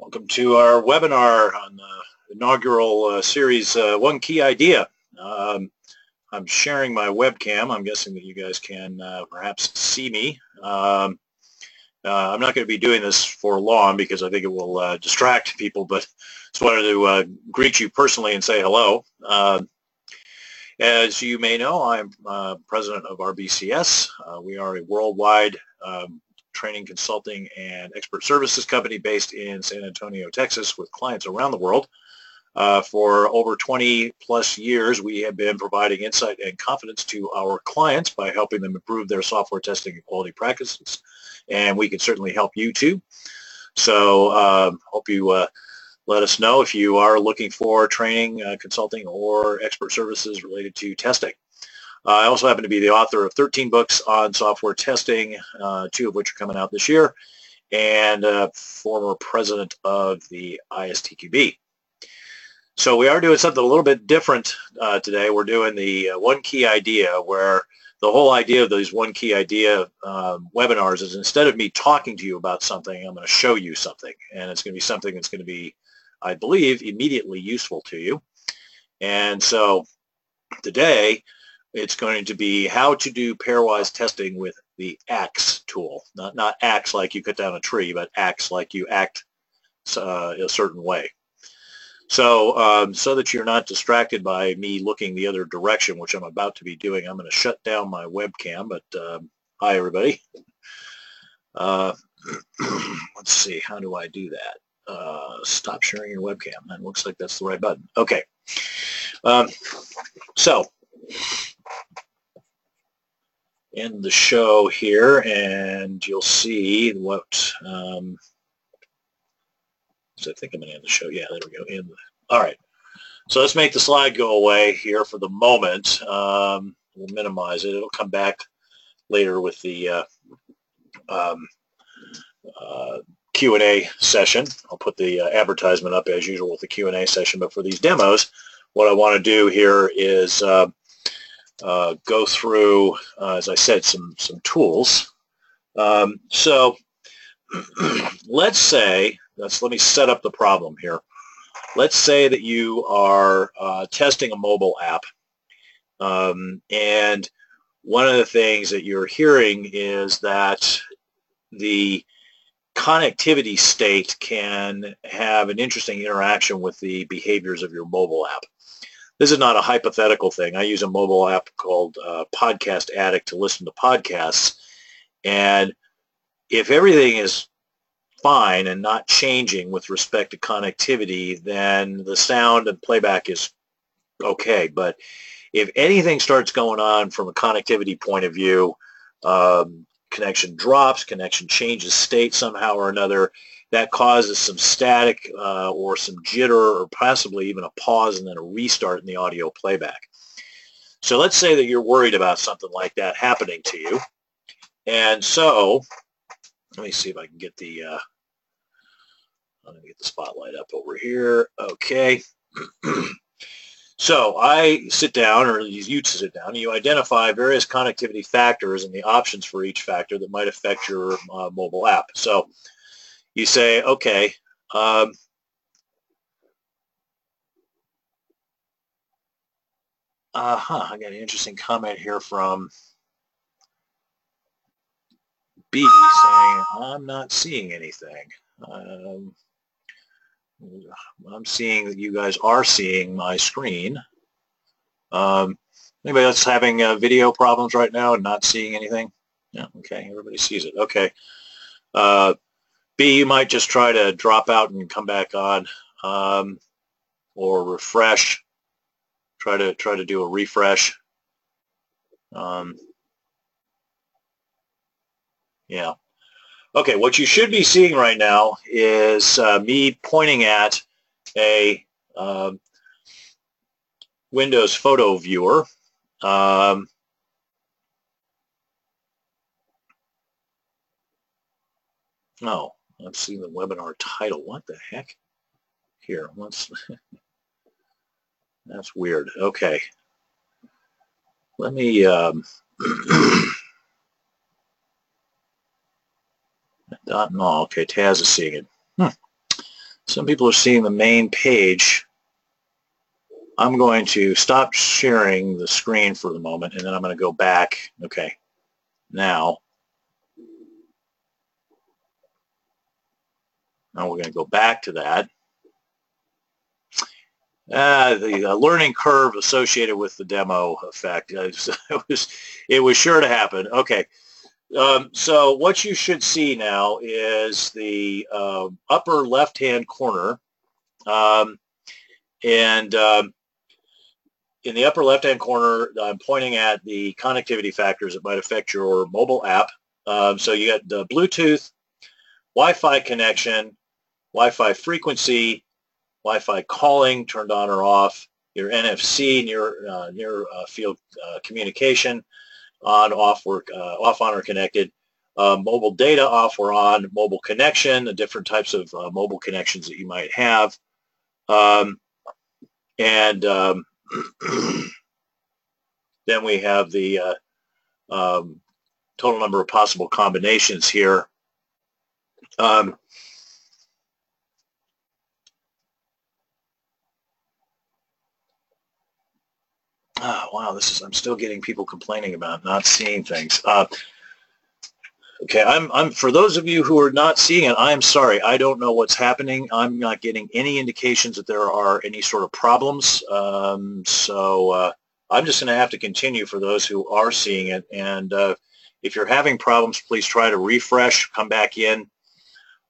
Welcome to our webinar on the inaugural uh, series, uh, One Key Idea. Um, I'm sharing my webcam. I'm guessing that you guys can uh, perhaps see me. Um, uh, I'm not going to be doing this for long because I think it will uh, distract people, but just wanted to uh, greet you personally and say hello. as you may know, I'm president of RBCS. we are a worldwide um, training, consulting, and expert services company based in San Antonio, Texas, with clients around the world. Uh, for over 20 plus years, we have been providing insight and confidence to our clients by helping them improve their software testing and quality practices. And we can certainly help you too. So um, hope you uh, let us know if you are looking for training, uh, consulting, or expert services related to testing. Uh, I also happen to be the author of 13 books on software testing, uh, two of which are coming out this year, and former president of the ISTQB. So we are doing something a little bit different uh, today. We're doing the uh, one key idea where the whole idea of these one key idea um, webinars is instead of me talking to you about something, I'm going to show you something. And it's going to be something that's going to be, I believe, immediately useful to you. And so today, it's going to be how to do pairwise testing with the ACTS tool. Not, not ACTS like you cut down a tree, but ACTS like you act uh, a certain way. So, um, so that you're not distracted by me looking the other direction, which I'm about to be doing, I'm going to shut down my webcam. But um, hi, everybody. Uh, let's see, how do I do that? Uh, stop sharing your webcam. That looks like that's the right button. Okay. Um, so, end the show here and you'll see what um, I think I'm going to end the show. Yeah, there we go. The, all right. So let's make the slide go away here for the moment. Um, we'll minimize it. It'll come back later with the uh, um, uh, Q&A session. I'll put the uh, advertisement up as usual with the Q&A session. But for these demos, what I want to do here is uh, uh, go through, uh, as I said, some, some tools. Um, so let's say, let's, let me set up the problem here. Let's say that you are uh, testing a mobile app um, and one of the things that you're hearing is that the connectivity state can have an interesting interaction with the behaviors of your mobile app. This is not a hypothetical thing. I use a mobile app called uh, Podcast Addict to listen to podcasts. And if everything is fine and not changing with respect to connectivity, then the sound and playback is okay. But if anything starts going on from a connectivity point of view, um, connection drops, connection changes state somehow or another, that causes some static uh, or some jitter or possibly even a pause and then a restart in the audio playback. So let's say that you're worried about something like that happening to you. And so, let me see if I can get the, uh, I'm get the spotlight up over here. Okay. so I sit down, or you sit down, and you identify various connectivity factors and the options for each factor that might affect your uh, mobile app. So you say, okay, um, uh-huh, I got an interesting comment here from B saying, I'm not seeing anything. Um, I'm seeing that you guys are seeing my screen. Um, anybody else having uh, video problems right now and not seeing anything? Yeah, okay, everybody sees it. Okay. Uh, B, you might just try to drop out and come back on um, or refresh. Try to try to do a refresh. Um, yeah. Okay, what you should be seeing right now is uh, me pointing at a uh, Windows photo viewer. Um, no, Let's see the webinar title. What the heck? Here, let's, that's weird. Okay. Let me, um, dot, no, okay, Taz is seeing it. Hmm. some people are seeing the main page. I'm going to stop sharing the screen for the moment, and then I'm going to go back. Okay, now. Now we're going to go back to that. Uh, the uh, learning curve associated with the demo effect. it was, it was sure to happen. Okay. Um, so what you should see now is the uh, upper left-hand corner. Um, and um, in the upper left-hand corner, I'm pointing at the connectivity factors that might affect your mobile app. Um, so you got the Bluetooth, Wi-Fi connection, Wi-Fi frequency, Wi-Fi calling turned on or off, your NFC, near, uh, near uh, field uh, communication, on, off, work, uh, off, on, or connected. Uh, mobile data off or on, mobile connection, the different types of mobile connections that you might have. Um, and um, then we have the um, total number of possible combinations here. Um, Oh, wow, this is, I'm still getting people complaining about not seeing things. Uh, okay, I'm, I'm, for those of you who are not seeing it, I'm sorry. I don't know what's happening. I'm not getting any indications that there are any sort of problems. Um, so uh, I'm just going to have to continue for those who are seeing it. And uh, if you're having problems, please try to refresh, come back in.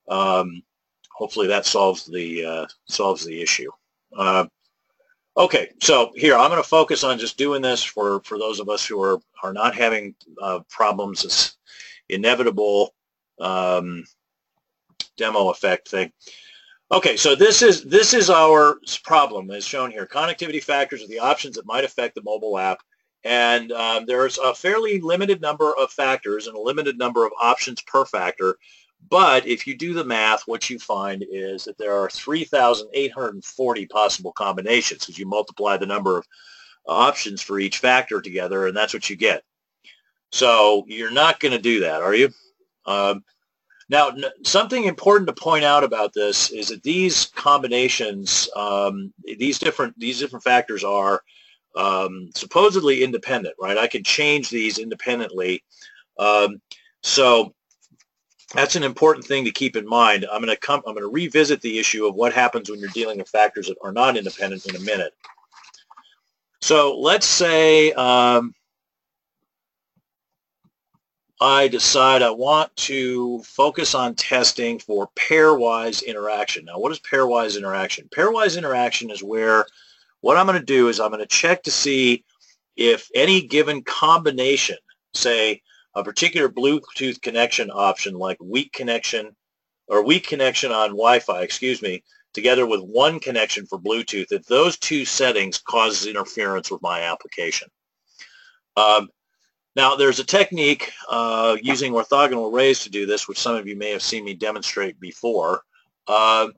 Um, hopefully that solves the, uh, solves the issue. Okay, so here I'm going to focus on just doing this for, for those of us who are, are not having uh, problems, this inevitable um, demo effect thing. Okay, so this is this is our problem as shown here. Connectivity factors are the options that might affect the mobile app. And um, there's a fairly limited number of factors and a limited number of options per factor. But if you do the math, what you find is that there are 3,840 possible combinations as you multiply the number of options for each factor together, and that's what you get. So you're not going to do that, are you? Um, now, something important to point out about this is that these combinations, um, these different these different factors are um, supposedly independent, right? I can change these independently. Um, so that's an important thing to keep in mind. I'm going to come. I'm going to revisit the issue of what happens when you're dealing with factors that are not independent in a minute. So let's say um, I decide I want to focus on testing for pairwise interaction. Now, what is pairwise interaction? Pairwise interaction is where what I'm going to do is I'm going to check to see if any given combination, say a particular Bluetooth connection option like weak connection or weak connection on Wi-Fi, excuse me, together with one connection for Bluetooth, if those two settings causes interference with my application. Um, now, there's a technique uh, using orthogonal arrays to do this, which some of you may have seen me demonstrate before. Uh,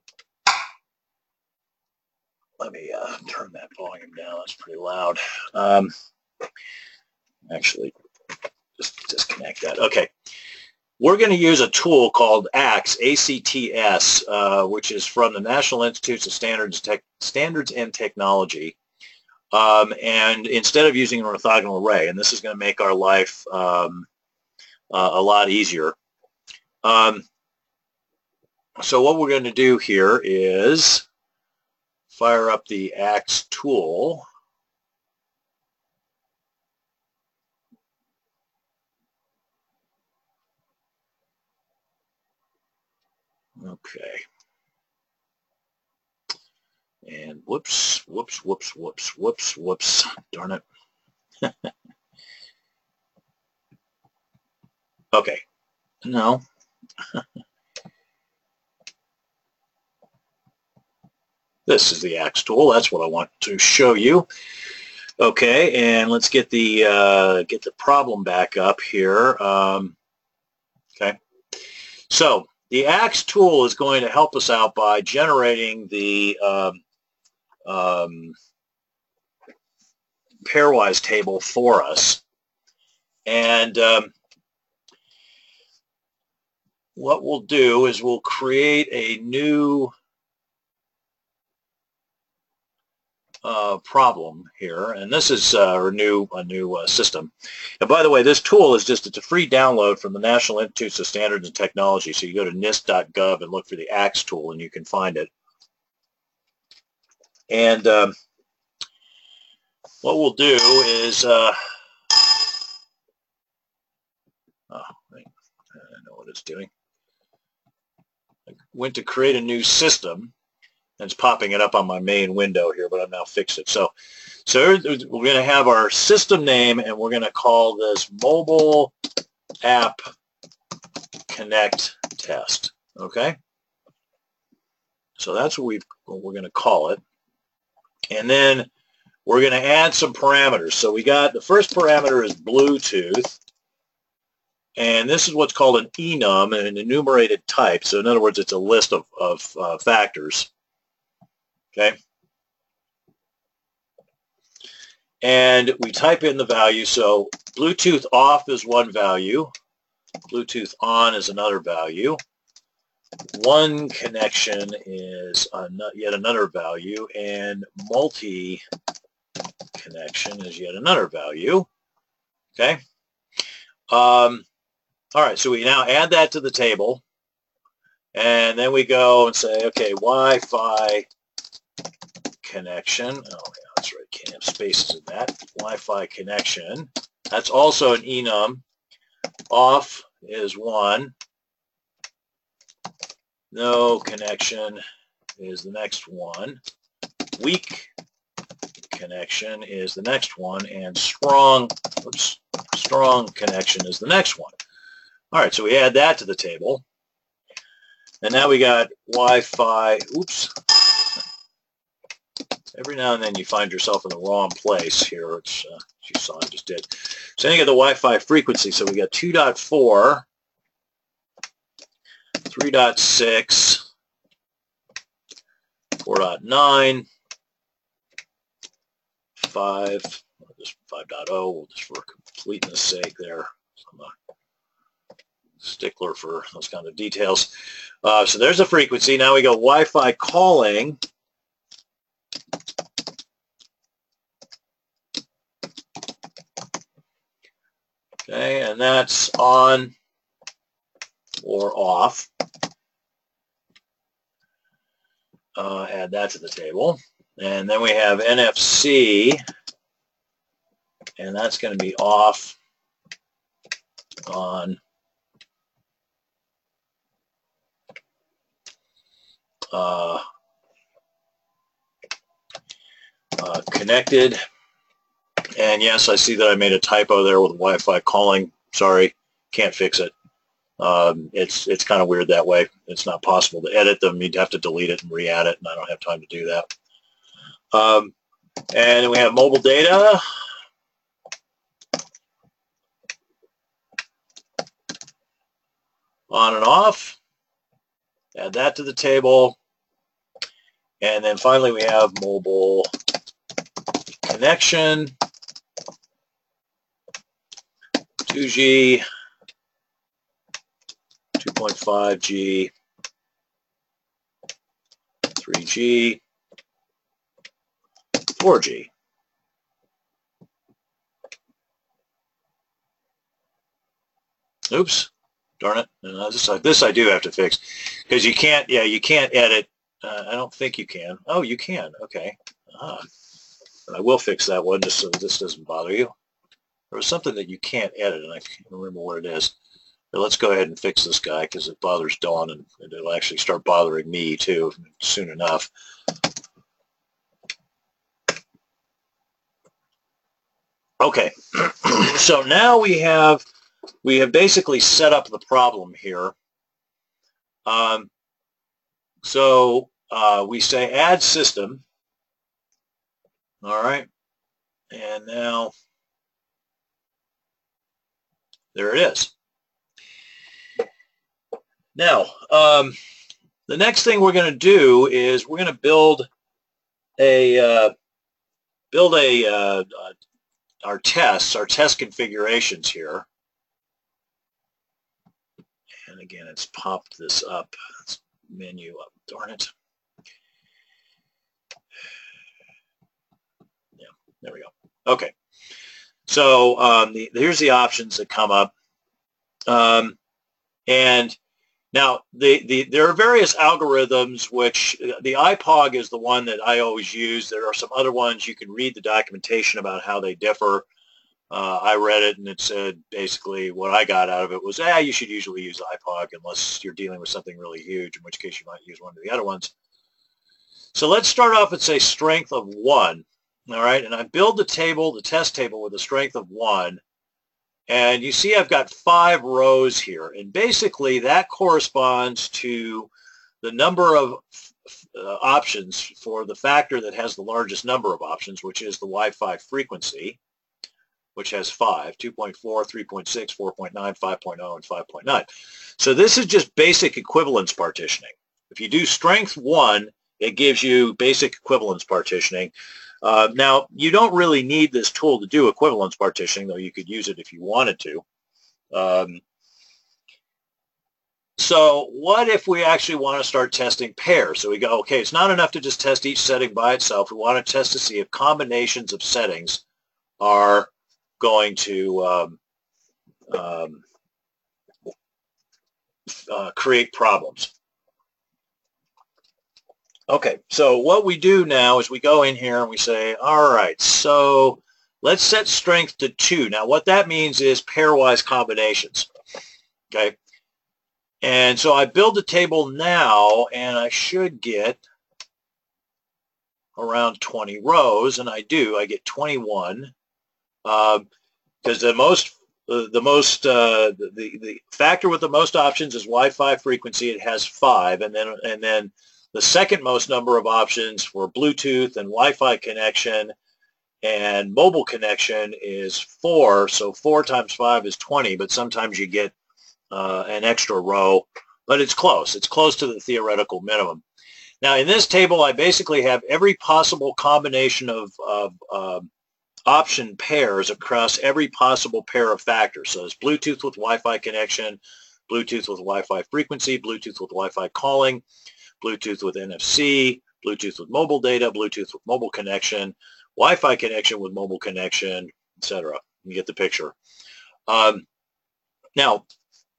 let me uh, turn that volume down. That's pretty loud. Um, actually, just disconnect that. Okay. We're going to use a tool called ACTS, A-C-T-S, uh, which is from the National Institutes of Standards, Standards and Technology. Um, and instead of using an orthogonal array, and this is going to make our life um, uh, a lot easier. Um, so what we're going to do here is fire up the ACTS tool. Okay. And whoops, whoops, whoops, whoops, whoops, whoops. Darn it. okay. No. this is the ACTS tool. That's what I want to show you. Okay, and let's get the uh, get the problem back up here. Um, okay, so the ACTS tool is going to help us out by generating the um, um, pairwise table for us. And um, what we'll do is we'll create a new uh, problem here, and this is uh, a new a new uh, system. And by the way, this tool is just it's a free download from the National Institutes of Standards and Technology. So you go to NIST.gov and look for the ACTS tool, and you can find it. And um, what we'll do is, uh, oh, I know what it's doing. I went to create a new system it's popping it up on my main window here, but I've now fixed it. So, so we're going to have our system name, and we're going to call this Mobile App Connect Test. Okay. So that's what, we what we're going to call it. And then we're going to add some parameters. So we got the first parameter is Bluetooth. And this is what's called an enum, an enumerated type. So in other words, it's a list of, of uh, factors. Okay. And we type in the value. So Bluetooth off is one value. Bluetooth on is another value. One connection is yet another value. And multi connection is yet another value. Okay. Um, all right, so we now add that to the table. And then we go and say, okay, Wi-Fi connection. Oh, yeah, that's right. Can't have spaces in that. Wi-Fi connection. That's also an enum. Off is one. No connection is the next one. Weak connection is the next one. And strong, oops, strong connection is the next one. All right, so we add that to the table. And now we got Wi-Fi, oops, every now and then you find yourself in the wrong place here. It's, uh, you saw I just did. So then you get the Wi-Fi frequency. So we got 2.4, 3.6, 4.9, 5, just 5.0, just for completeness sake there. I'm a stickler for those kind of details. Uh, so there's a frequency. Now we go Wi-Fi calling. Okay, and that's on or off. Uh, add that to the table. And then we have NFC, and that's going to be off, on, uh, uh, connected. And yes, I see that I made a typo there with Wi-Fi calling. Sorry, can't fix it. Um, it's it's kind of weird that way. It's not possible to edit them. You'd have to delete it and re-add it, and I don't have time to do that. Um, and we have mobile data. On and off. Add that to the table. And then finally we have mobile connection. 2G, 2.5G, 3G, 4G. Oops, darn it. Uh, this, this I do have to fix because you can't, yeah, you can't edit. Uh, I don't think you can. Oh, you can. Okay. Ah. I will fix that one just so this doesn't bother you. There was something that you can't edit, and I can't remember what it is. But let's go ahead and fix this guy because it bothers Dawn, and it'll actually start bothering me too soon enough. Okay, so now we have we have basically set up the problem here. Um, so uh, we say add system. All right, and now there it is. Now, um, the next thing we're going to do is we're going to build a uh, build a uh, uh, our tests, our test configurations here. And again, it's popped this up. menu up. Darn it. There we go. Okay. So um, the, here's the options that come up. Um, and now the, the, there are various algorithms which the IPOG is the one that I always use. There are some other ones you can read the documentation about how they differ. Uh, I read it and it said basically what I got out of it was, ah, you should usually use IPOG unless you're dealing with something really huge, in which case you might use one of the other ones. So let's start off and say strength of one. All right, and I build the table, the test table with a strength of one. And you see I've got five rows here. And basically that corresponds to the number of uh, options for the factor that has the largest number of options, which is the Wi-Fi frequency which has 5, 2.4, 3.6, 4.9, 5.0, and 5.9. So this is just basic equivalence partitioning. If you do strength 1, it gives you basic equivalence partitioning. Uh, now, you don't really need this tool to do equivalence partitioning, though you could use it if you wanted to. Um, so what if we actually want to start testing pairs? So we go, okay, it's not enough to just test each setting by itself. We want to test to see if combinations of settings are going to um, um, uh, create problems. Okay, so what we do now is we go in here and we say, all right, so let's set strength to 2. Now what that means is pairwise combinations. Okay, and so I build the table now and I should get around 20 rows, and I do. I get 21 because um, the most uh, the most uh, the the factor with the most options is Wi-Fi frequency. It has five, and then and then the second most number of options for Bluetooth and Wi-Fi connection and mobile connection is four. So four times five is 20, but sometimes you get uh, an extra row, but it's close. It's close to the theoretical minimum. Now in this table, I basically have every possible combination of, of um, option pairs across every possible pair of factors. So it's Bluetooth with Wi-Fi connection, Bluetooth with Wi-Fi frequency, Bluetooth with Wi-Fi calling, Bluetooth with NFC, Bluetooth with mobile data, Bluetooth with mobile connection, Wi-Fi connection with mobile connection, etc. You get the picture. Um, now,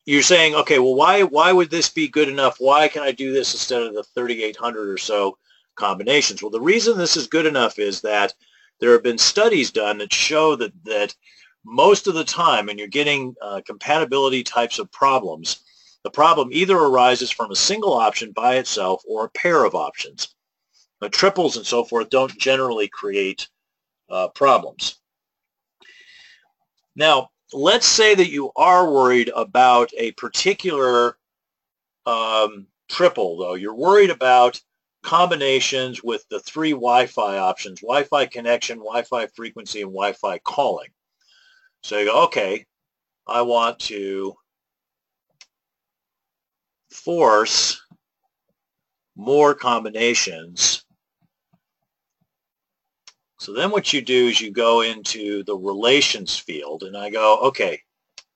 you're saying, okay, well, why why would this be good enough? Why can I do this instead of the 3,800 or so combinations? Well, the reason this is good enough is that there have been studies done that show that, that most of the time when you're getting uh, compatibility types of problems, the problem either arises from a single option by itself or a pair of options. Triples and so forth don't generally create uh, problems. Now, let's say that you are worried about a particular um, triple, though. You're worried about combinations with the three Wi-Fi options, Wi-Fi connection, Wi-Fi frequency, and Wi-Fi calling. So you go, okay, I want to force more combinations. So then what you do is you go into the relations field and I go, okay,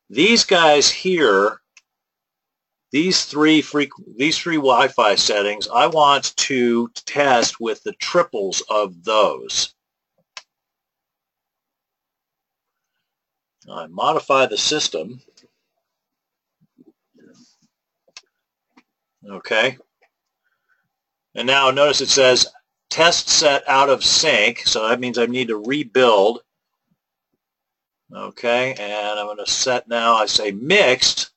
these guys here these three these three Wi-Fi settings, I want to test with the triples of those. I modify the system. Okay. And now notice it says test set out of sync, so that means I need to rebuild. Okay, and I'm going to set now, I say mixed,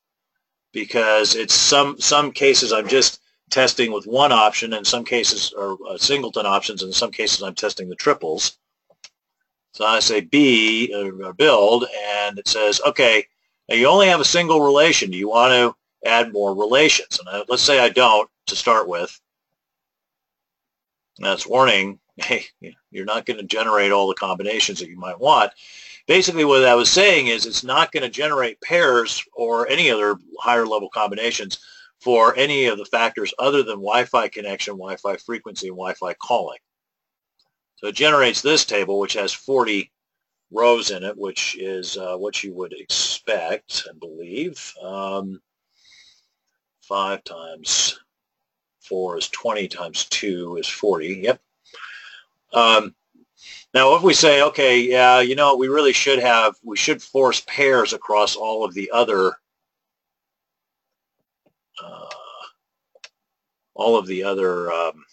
because it's some some cases I'm just testing with one option, and some cases are uh, singleton options, and in some cases I'm testing the triples. So I say B, uh, build, and it says, okay, now you only have a single relation. Do you want to add more relations? And I, let's say I don't to start with. That's warning, hey, you're not going to generate all the combinations that you might want basically what I was saying is it's not going to generate pairs or any other higher level combinations for any of the factors other than Wi-Fi connection, Wi-Fi frequency, and Wi-Fi calling. So it generates this table, which has 40 rows in it, which is uh, what you would expect, and believe. Um, 5 times 4 is 20 times 2 is 40. Yep. Um, Now, if we say, okay, yeah, you know, we really should have, we should force pairs across all of the other, uh, all of the other um,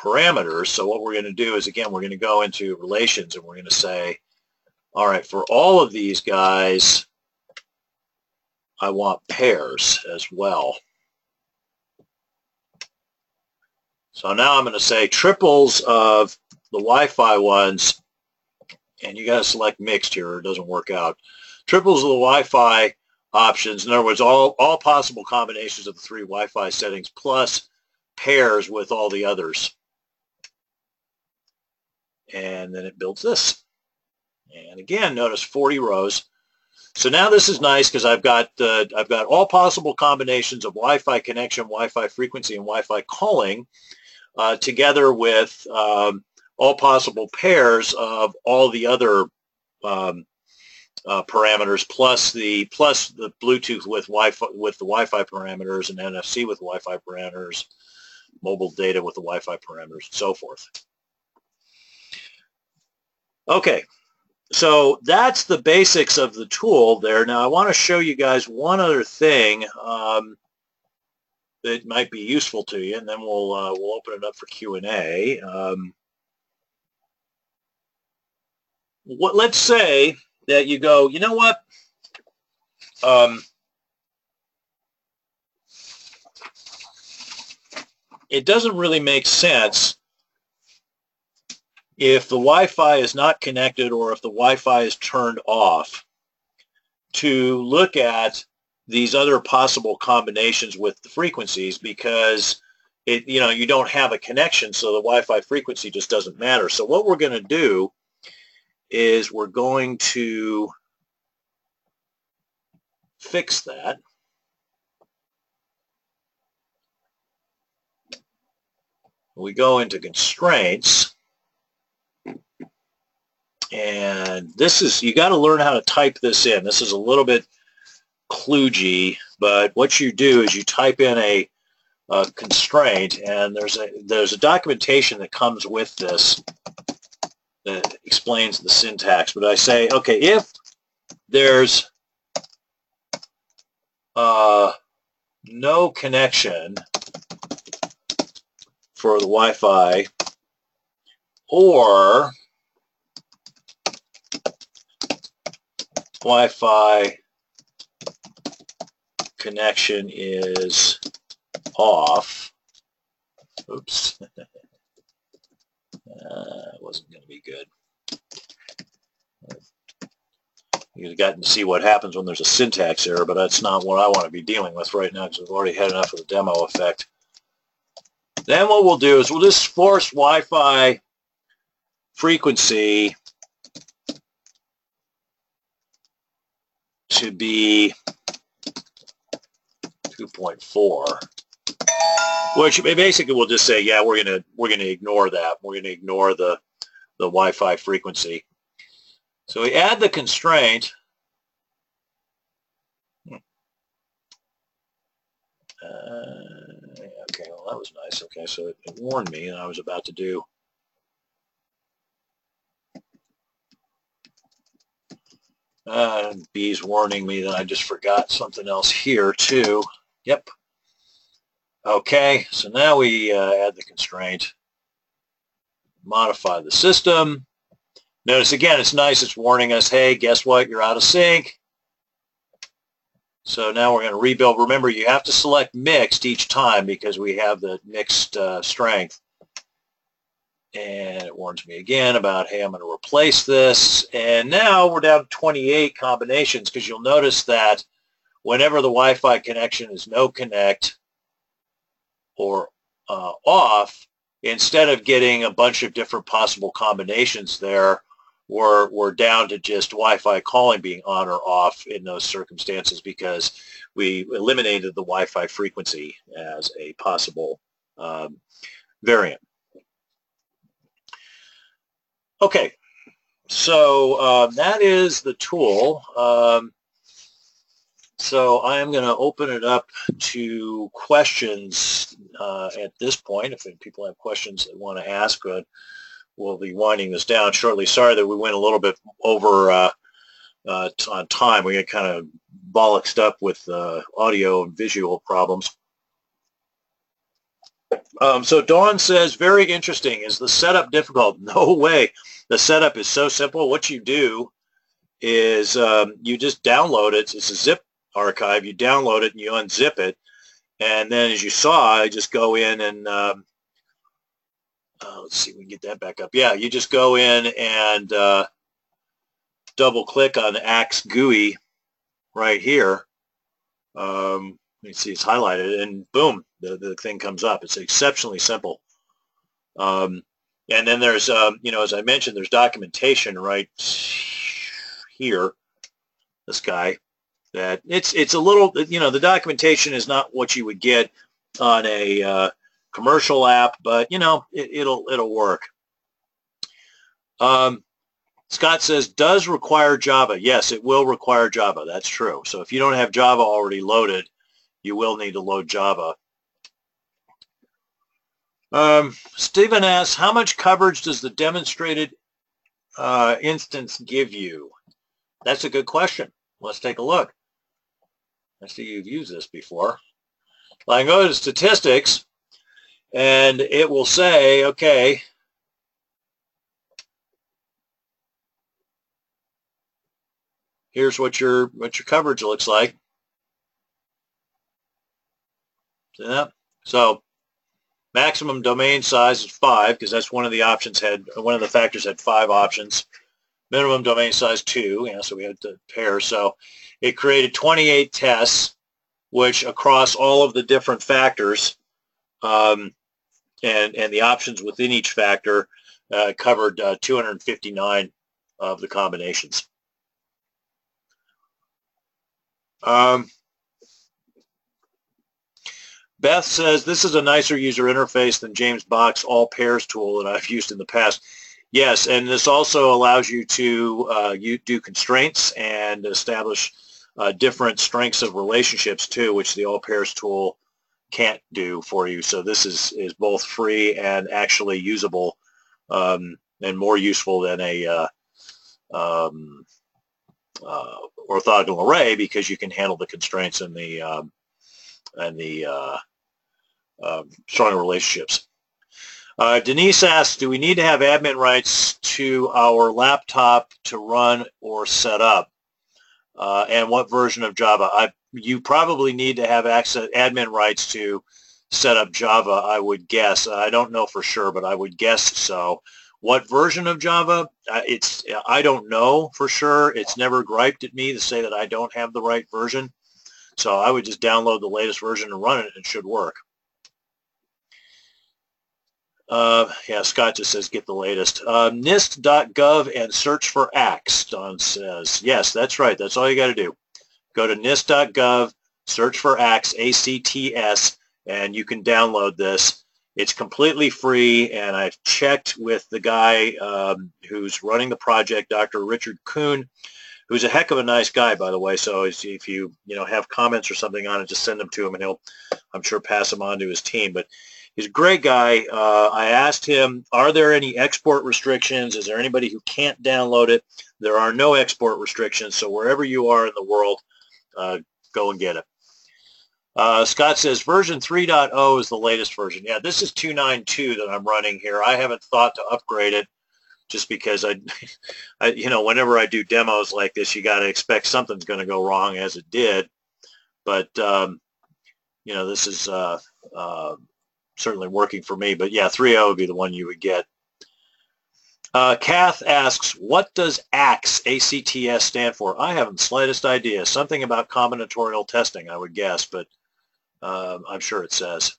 parameters. So what we're going to do is, again, we're going to go into relations and we're going to say, all right, for all of these guys, I want pairs as well. So now I'm going to say triples of the Wi-Fi ones, and you got to select mixed here or it doesn't work out. Triples of the Wi-Fi options, in other words, all, all possible combinations of the three Wi-Fi settings plus pairs with all the others. And then it builds this. And again, notice 40 rows. So now this is nice because I've got uh, I've got all possible combinations of Wi-Fi connection, Wi-Fi frequency, and Wi-Fi calling uh, together with um, all possible pairs of all the other um, uh, parameters plus the plus the Bluetooth with Wi-Fi with the Wi-Fi parameters and NFC with Wi-Fi parameters, mobile data with the Wi-Fi parameters, and so forth. Okay, so that's the basics of the tool there. Now I want to show you guys one other thing um, that might be useful to you, and then we'll uh, we'll open it up for Q and A. Um, what? Let's say that you go. You know what? Um, it doesn't really make sense if the Wi-Fi is not connected or if the Wi-Fi is turned off to look at these other possible combinations with the frequencies because it you know you don't have a connection so the Wi-Fi frequency just doesn't matter. So what we're going to do is we're going to fix that. We go into constraints and this is, you got to learn how to type this in. This is a little bit kludgy, but what you do is you type in a, a constraint, and there's a there's a documentation that comes with this that explains the syntax. But I say, okay, if there's uh, no connection for the Wi-Fi, or Wi-Fi connection is off. Oops. uh, wasn't going to be good. You've gotten to see what happens when there's a syntax error, but that's not what I want to be dealing with right now because we've already had enough of the demo effect. Then what we'll do is we'll just force Wi-Fi frequency to be 2.4 which basically we'll just say yeah we're gonna we're gonna ignore that. We're gonna ignore the the Wi-Fi frequency. So we add the constraint. Hmm. uh, okay well that was nice. Okay so it, it warned me and I was about to do Uh, B's warning me that I just forgot something else here too. Yep. Okay, so now we uh, add the constraint. Modify the system. Notice again, it's nice. It's warning us, hey, guess what? You're out of sync. So now we're going to rebuild. Remember, you have to select mixed each time because we have the mixed uh, strength and it warns me again about, hey, I'm going to replace this. And now we're down to 28 combinations because you'll notice that whenever the Wi-Fi connection is no connect or uh, off, instead of getting a bunch of different possible combinations there, we're, we're down to just Wi-Fi calling being on or off in those circumstances because we eliminated the Wi-Fi frequency as a possible um, variant. Okay, so um, that is the tool. Um, so I am going to open it up to questions uh, at this point. If people have questions they want to ask, but we'll be winding this down shortly. Sorry that we went a little bit over uh, uh, on time. We got kind of bollocksed up with uh, audio and visual problems. Um, so Dawn says, very interesting. Is the setup difficult? No way. The setup is so simple. What you do is um, you just download it. It's a zip archive. You download it and you unzip it. And then as you saw, I just go in and um, uh, let's see, we can get that back up. Yeah, you just go in and uh, double click on ACTS GUI right here. Um, you see it's highlighted and boom, the, the thing comes up. It's exceptionally simple. Um, and then there's, um, you know, as I mentioned, there's documentation right here, this guy, that it's, it's a little, you know, the documentation is not what you would get on a uh, commercial app, but, you know, it, will it'll work. Um, Scott says, does require Java. Yes, it will require Java. That's true. So if you don't have Java already loaded, you will need to load Java. Um, Stephen asks, how much coverage does the demonstrated uh, instance give you? That's a good question. Let's take a look. I see you've used this before. Well, I can go to statistics, and it will say, okay, here's what your what your coverage looks like. See that? So maximum domain size is five because that's one of the options had one of the factors had five options. Minimum domain size two, so we had to pair. So it created 28 tests, which across all of the different factors um, and and the options within each factor uh, covered uh, 259 of the combinations. Um, Beth says, this is a nicer user interface than James Bach's all pairs tool that I've used in the past. Yes, and this also allows you to uh, you do constraints and establish uh, different strengths of relationships too, which the all pairs tool can't do for you. So this is, is both free and actually usable um, and more useful than a uh, um, uh, orthogonal array because you can handle the constraints and the um, and the uh, uh, stronger relationships. Uh, Denise asks, do we need to have admin rights to our laptop to run or set up? Uh, and what version of Java? I, you probably need to have access admin rights to set up Java, I would guess. I don't know for sure, but I would guess so. What version of Java? Uh, it's I don't know for sure. It's never griped at me to say that I don't have the right version. So I would just download the latest version and run it. It should work. Uh, yeah, Scott just says get the latest. Uh, NIST.gov and search for ACTS, Don says. Yes, that's right. That's all you got to do. Go to NIST.gov, search for ACTS, A-C-T-S, and you can download this. It's completely free, and I've checked with the guy um, who's running the project, Dr. Richard Kuhn, who's a heck of a nice guy, by the way. So if you you know have comments or something on it, just send them to him, and he'll, I'm sure, pass them on to his team. But he's a great guy. Uh, I asked him, are there any export restrictions? Is there anybody who can't download it? There are no export restrictions, so wherever you are in the world, uh, go and get it. Uh, Scott says version 3.0 is the latest version. Yeah, this is 292 that I'm running here. I haven't thought to upgrade it just because I, I you know, whenever I do demos like this, you got to expect something's going to go wrong as it did. But, um, you know, this is uh, uh, certainly working for me. But yeah, 3.0 would be the one you would get. Uh, Kath asks, what does ACTS, A-C-T-S, stand for? I haven't the slightest idea. Something about combinatorial testing, I would guess, but um, I'm sure it says.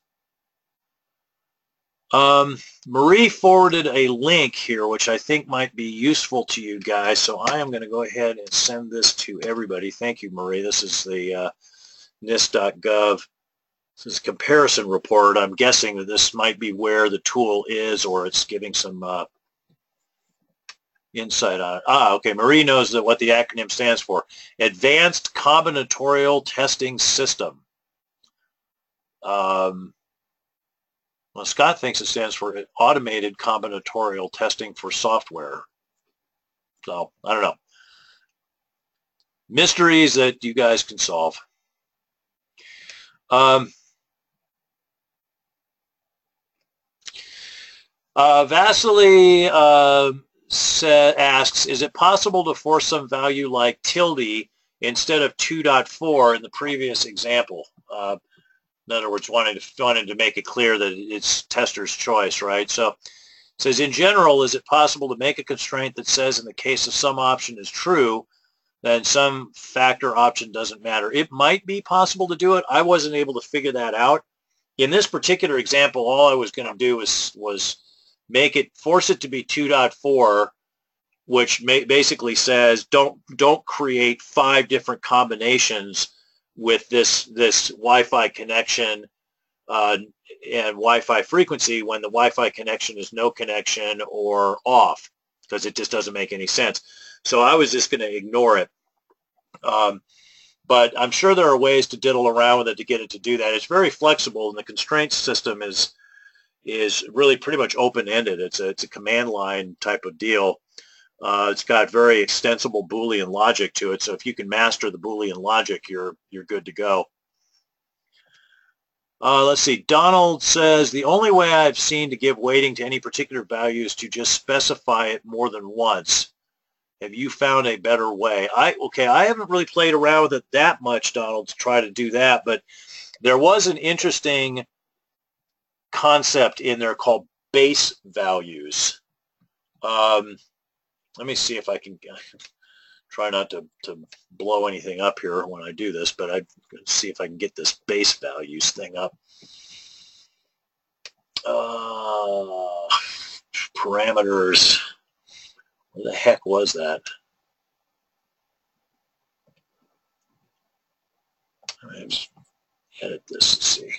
Um, Marie forwarded a link here, which I think might be useful to you guys. So I am going to go ahead and send this to everybody. Thank you, Marie. This is the uh, NIST.gov. This is a comparison report. I'm guessing that this might be where the tool is, or it's giving some uh, insight on it. Ah, okay. Marie knows that what the acronym stands for. Advanced Combinatorial Testing System. Um, Well, Scott thinks it stands for automated combinatorial testing for software. So I don't know. Mysteries that you guys can solve. Um, uh, Vasily uh, asks, is it possible to force some value like tilde instead of 2.4 in the previous example? Uh, in other words, wanting to, wanting to make it clear that it's tester's choice, right? So says, in general, is it possible to make a constraint that says in the case of some option is true, then some factor option doesn't matter? It might be possible to do it. I wasn't able to figure that out. In this particular example, all I was going to do was, was make it, force it to be 2.4, which basically says don't, don't create five different combinations with this this Wi-Fi connection uh, and Wi-Fi frequency when the Wi-Fi connection is no connection or off because it just doesn't make any sense. So I was just going to ignore it. Um, but I'm sure there are ways to diddle around with it to get it to do that. It's very flexible, and the constraints system is is really pretty much open-ended. It's a it's a command line type of deal. Uh, it's got very extensible Boolean logic to it. So if you can master the Boolean logic, you're, you're good to go. Uh, let's see. Donald says, the only way I've seen to give weighting to any particular value is to just specify it more than once. Have you found a better way? I Okay, I haven't really played around with it that much, Donald, to try to do that, but there was an interesting concept in there called base values. Um, let me see if I can try not to, to blow anything up here when I do this, but I see if I can get this base values thing up. Uh, parameters. Where the heck was that? Let's edit this and see.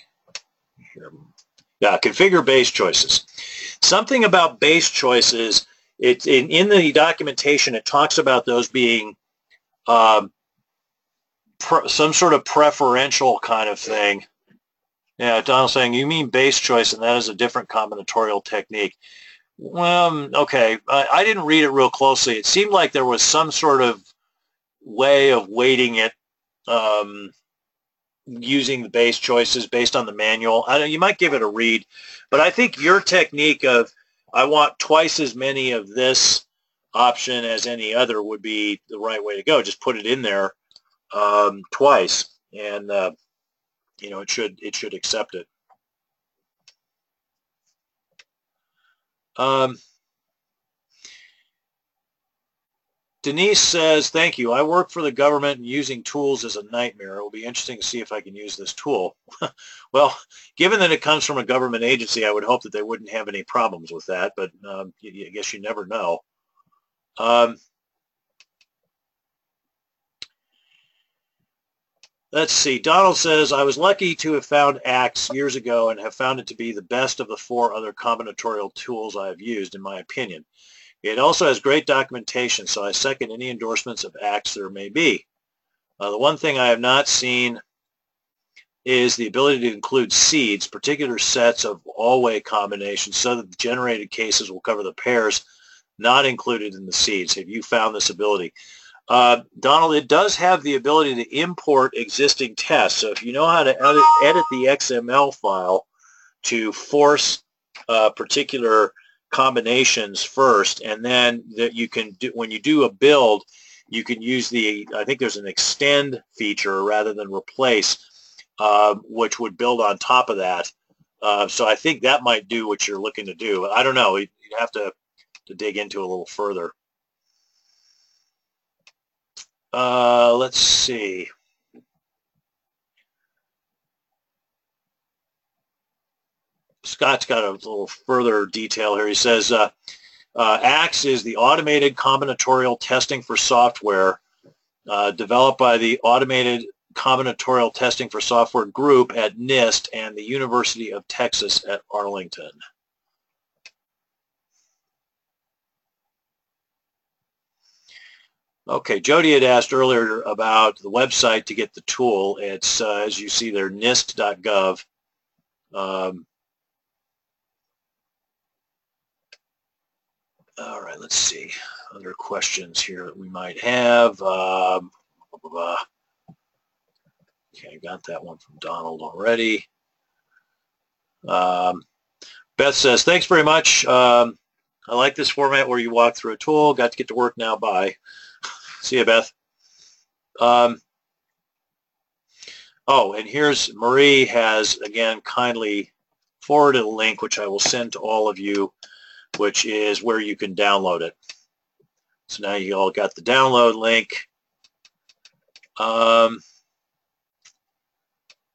Here. Yeah, configure base choices. Something about base choices it's in, in the documentation, it talks about those being um, some sort of preferential kind of thing. Yeah, Donald's saying, you mean base choice, and that is a different combinatorial technique. Well, um, okay, I, I didn't read it real closely. It seemed like there was some sort of way of weighting it um, using the base choices based on the manual. I know you might give it a read, but I think your technique of I want twice as many of this option as any other would be the right way to go. Just put it in there um, twice, and uh, you know it should it should accept it. Um, Denise says, thank you. I work for the government and using tools is a nightmare. It will be interesting to see if I can use this tool. well, given that it comes from a government agency, I would hope that they wouldn't have any problems with that, but um, I guess you never know. Um, let's see. Donald says, I was lucky to have found ACTS years ago and have found it to be the best of the four other combinatorial tools I have used, in my opinion. It also has great documentation, so I second any endorsements of ACTS there may be. Uh, the one thing I have not seen is the ability to include seeds, particular sets of all-way combinations, so that the generated cases will cover the pairs not included in the seeds. Have you found this ability? Uh, Donald, it does have the ability to import existing tests. So if you know how to edit, edit the XML file to force a particular combinations first, and then that you can do when you do a build, you can use the I think there's an extend feature rather than replace, uh, which would build on top of that. Uh, so I think that might do what you're looking to do. I don't know. You'd have to to dig into a little further. Uh, let's see. Scott's got a little further detail here. He says, uh, uh, ACTS is the automated combinatorial testing for software uh, developed by the Automated Combinatorial Testing for Software Group at NIST and the University of Texas at Arlington. Okay, Jody had asked earlier about the website to get the tool. It's, uh, as you see there, nist.gov. Um, All right, let's see. Other questions here that we might have. Um, blah, blah, blah. Okay, I got that one from Donald already. Um, Beth says, thanks very much. Um, I like this format where you walk through a tool. Got to get to work now. Bye. See you, Beth. Um, oh, and here's Marie has, again, kindly forwarded a link, which I will send to all of you, which is where you can download it. So now you all got the download link. Um,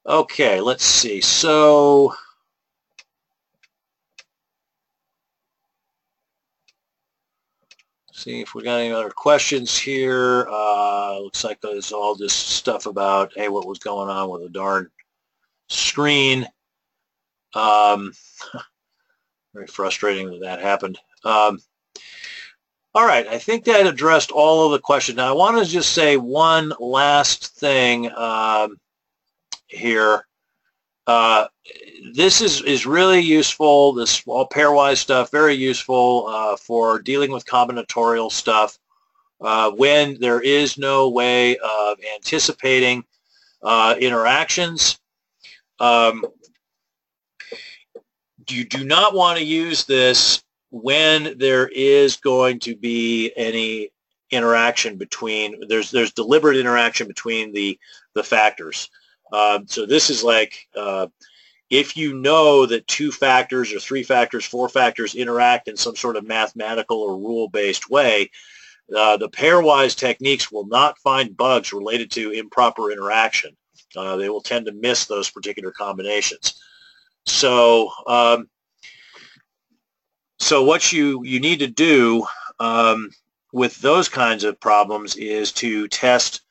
okay, let's see. So see if we got any other questions here. Uh, looks like there's all this stuff about, hey, what was going on with the darn screen. Um, very frustrating that that happened. Um, all right, I think that addressed all of the questions. Now, I want to just say one last thing um, here. Uh, this is, is really useful, this all pairwise stuff, very useful uh, for dealing with combinatorial stuff uh, when there is no way of anticipating uh, interactions. Um, you do not want to use this when there is going to be any interaction between, there's, there's deliberate interaction between the, the factors. Uh, so this is like uh, if you know that two factors or three factors, four factors interact in some sort of mathematical or rule-based way, uh, the pairwise techniques will not find bugs related to improper interaction. Uh, they will tend to miss those particular combinations. So, um, so what you, you need to do um, with those kinds of problems is to test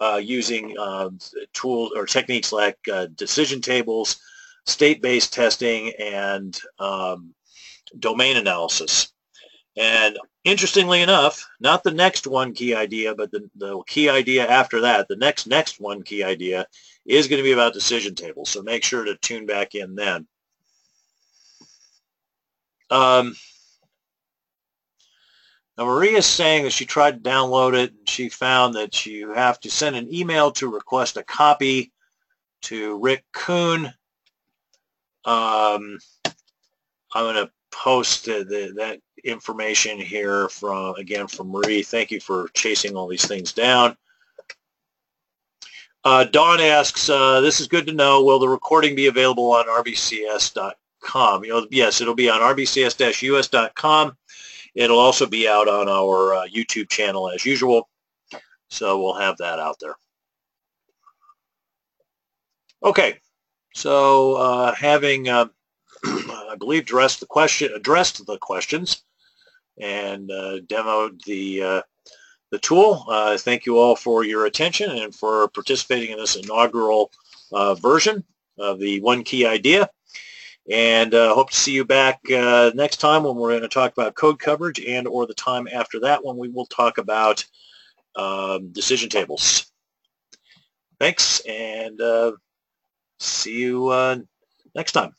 uh, using uh, tools or techniques like uh, decision tables, state-based testing, and um, domain analysis. And interestingly enough, not the next one key idea, but the, the key idea after that, the next next one key idea is going to be about decision tables. So make sure to tune back in then. Um, now, Maria is saying that she tried to download it and she found that you have to send an email to request a copy to Rick Kuhn. Um, I'm going to post the, the, that information here from, again, from Marie. Thank you for chasing all these things down. Uh, Dawn asks, uh, this is good to know. Will the recording be available on rbcs.com? You know, yes, it'll be on rbcs-us.com. It'll also be out on our uh, YouTube channel as usual. So we'll have that out there. Okay, so uh, having, uh, I believe, addressed the question, addressed the questions, and uh, demoed the uh, the tool. Uh, thank you all for your attention and for participating in this inaugural version of the One Key Idea. And hope to see you back next time when we're going to talk about code coverage and or the time after that when we will talk about um, decision tables. Thanks, and uh, see you uh, next time.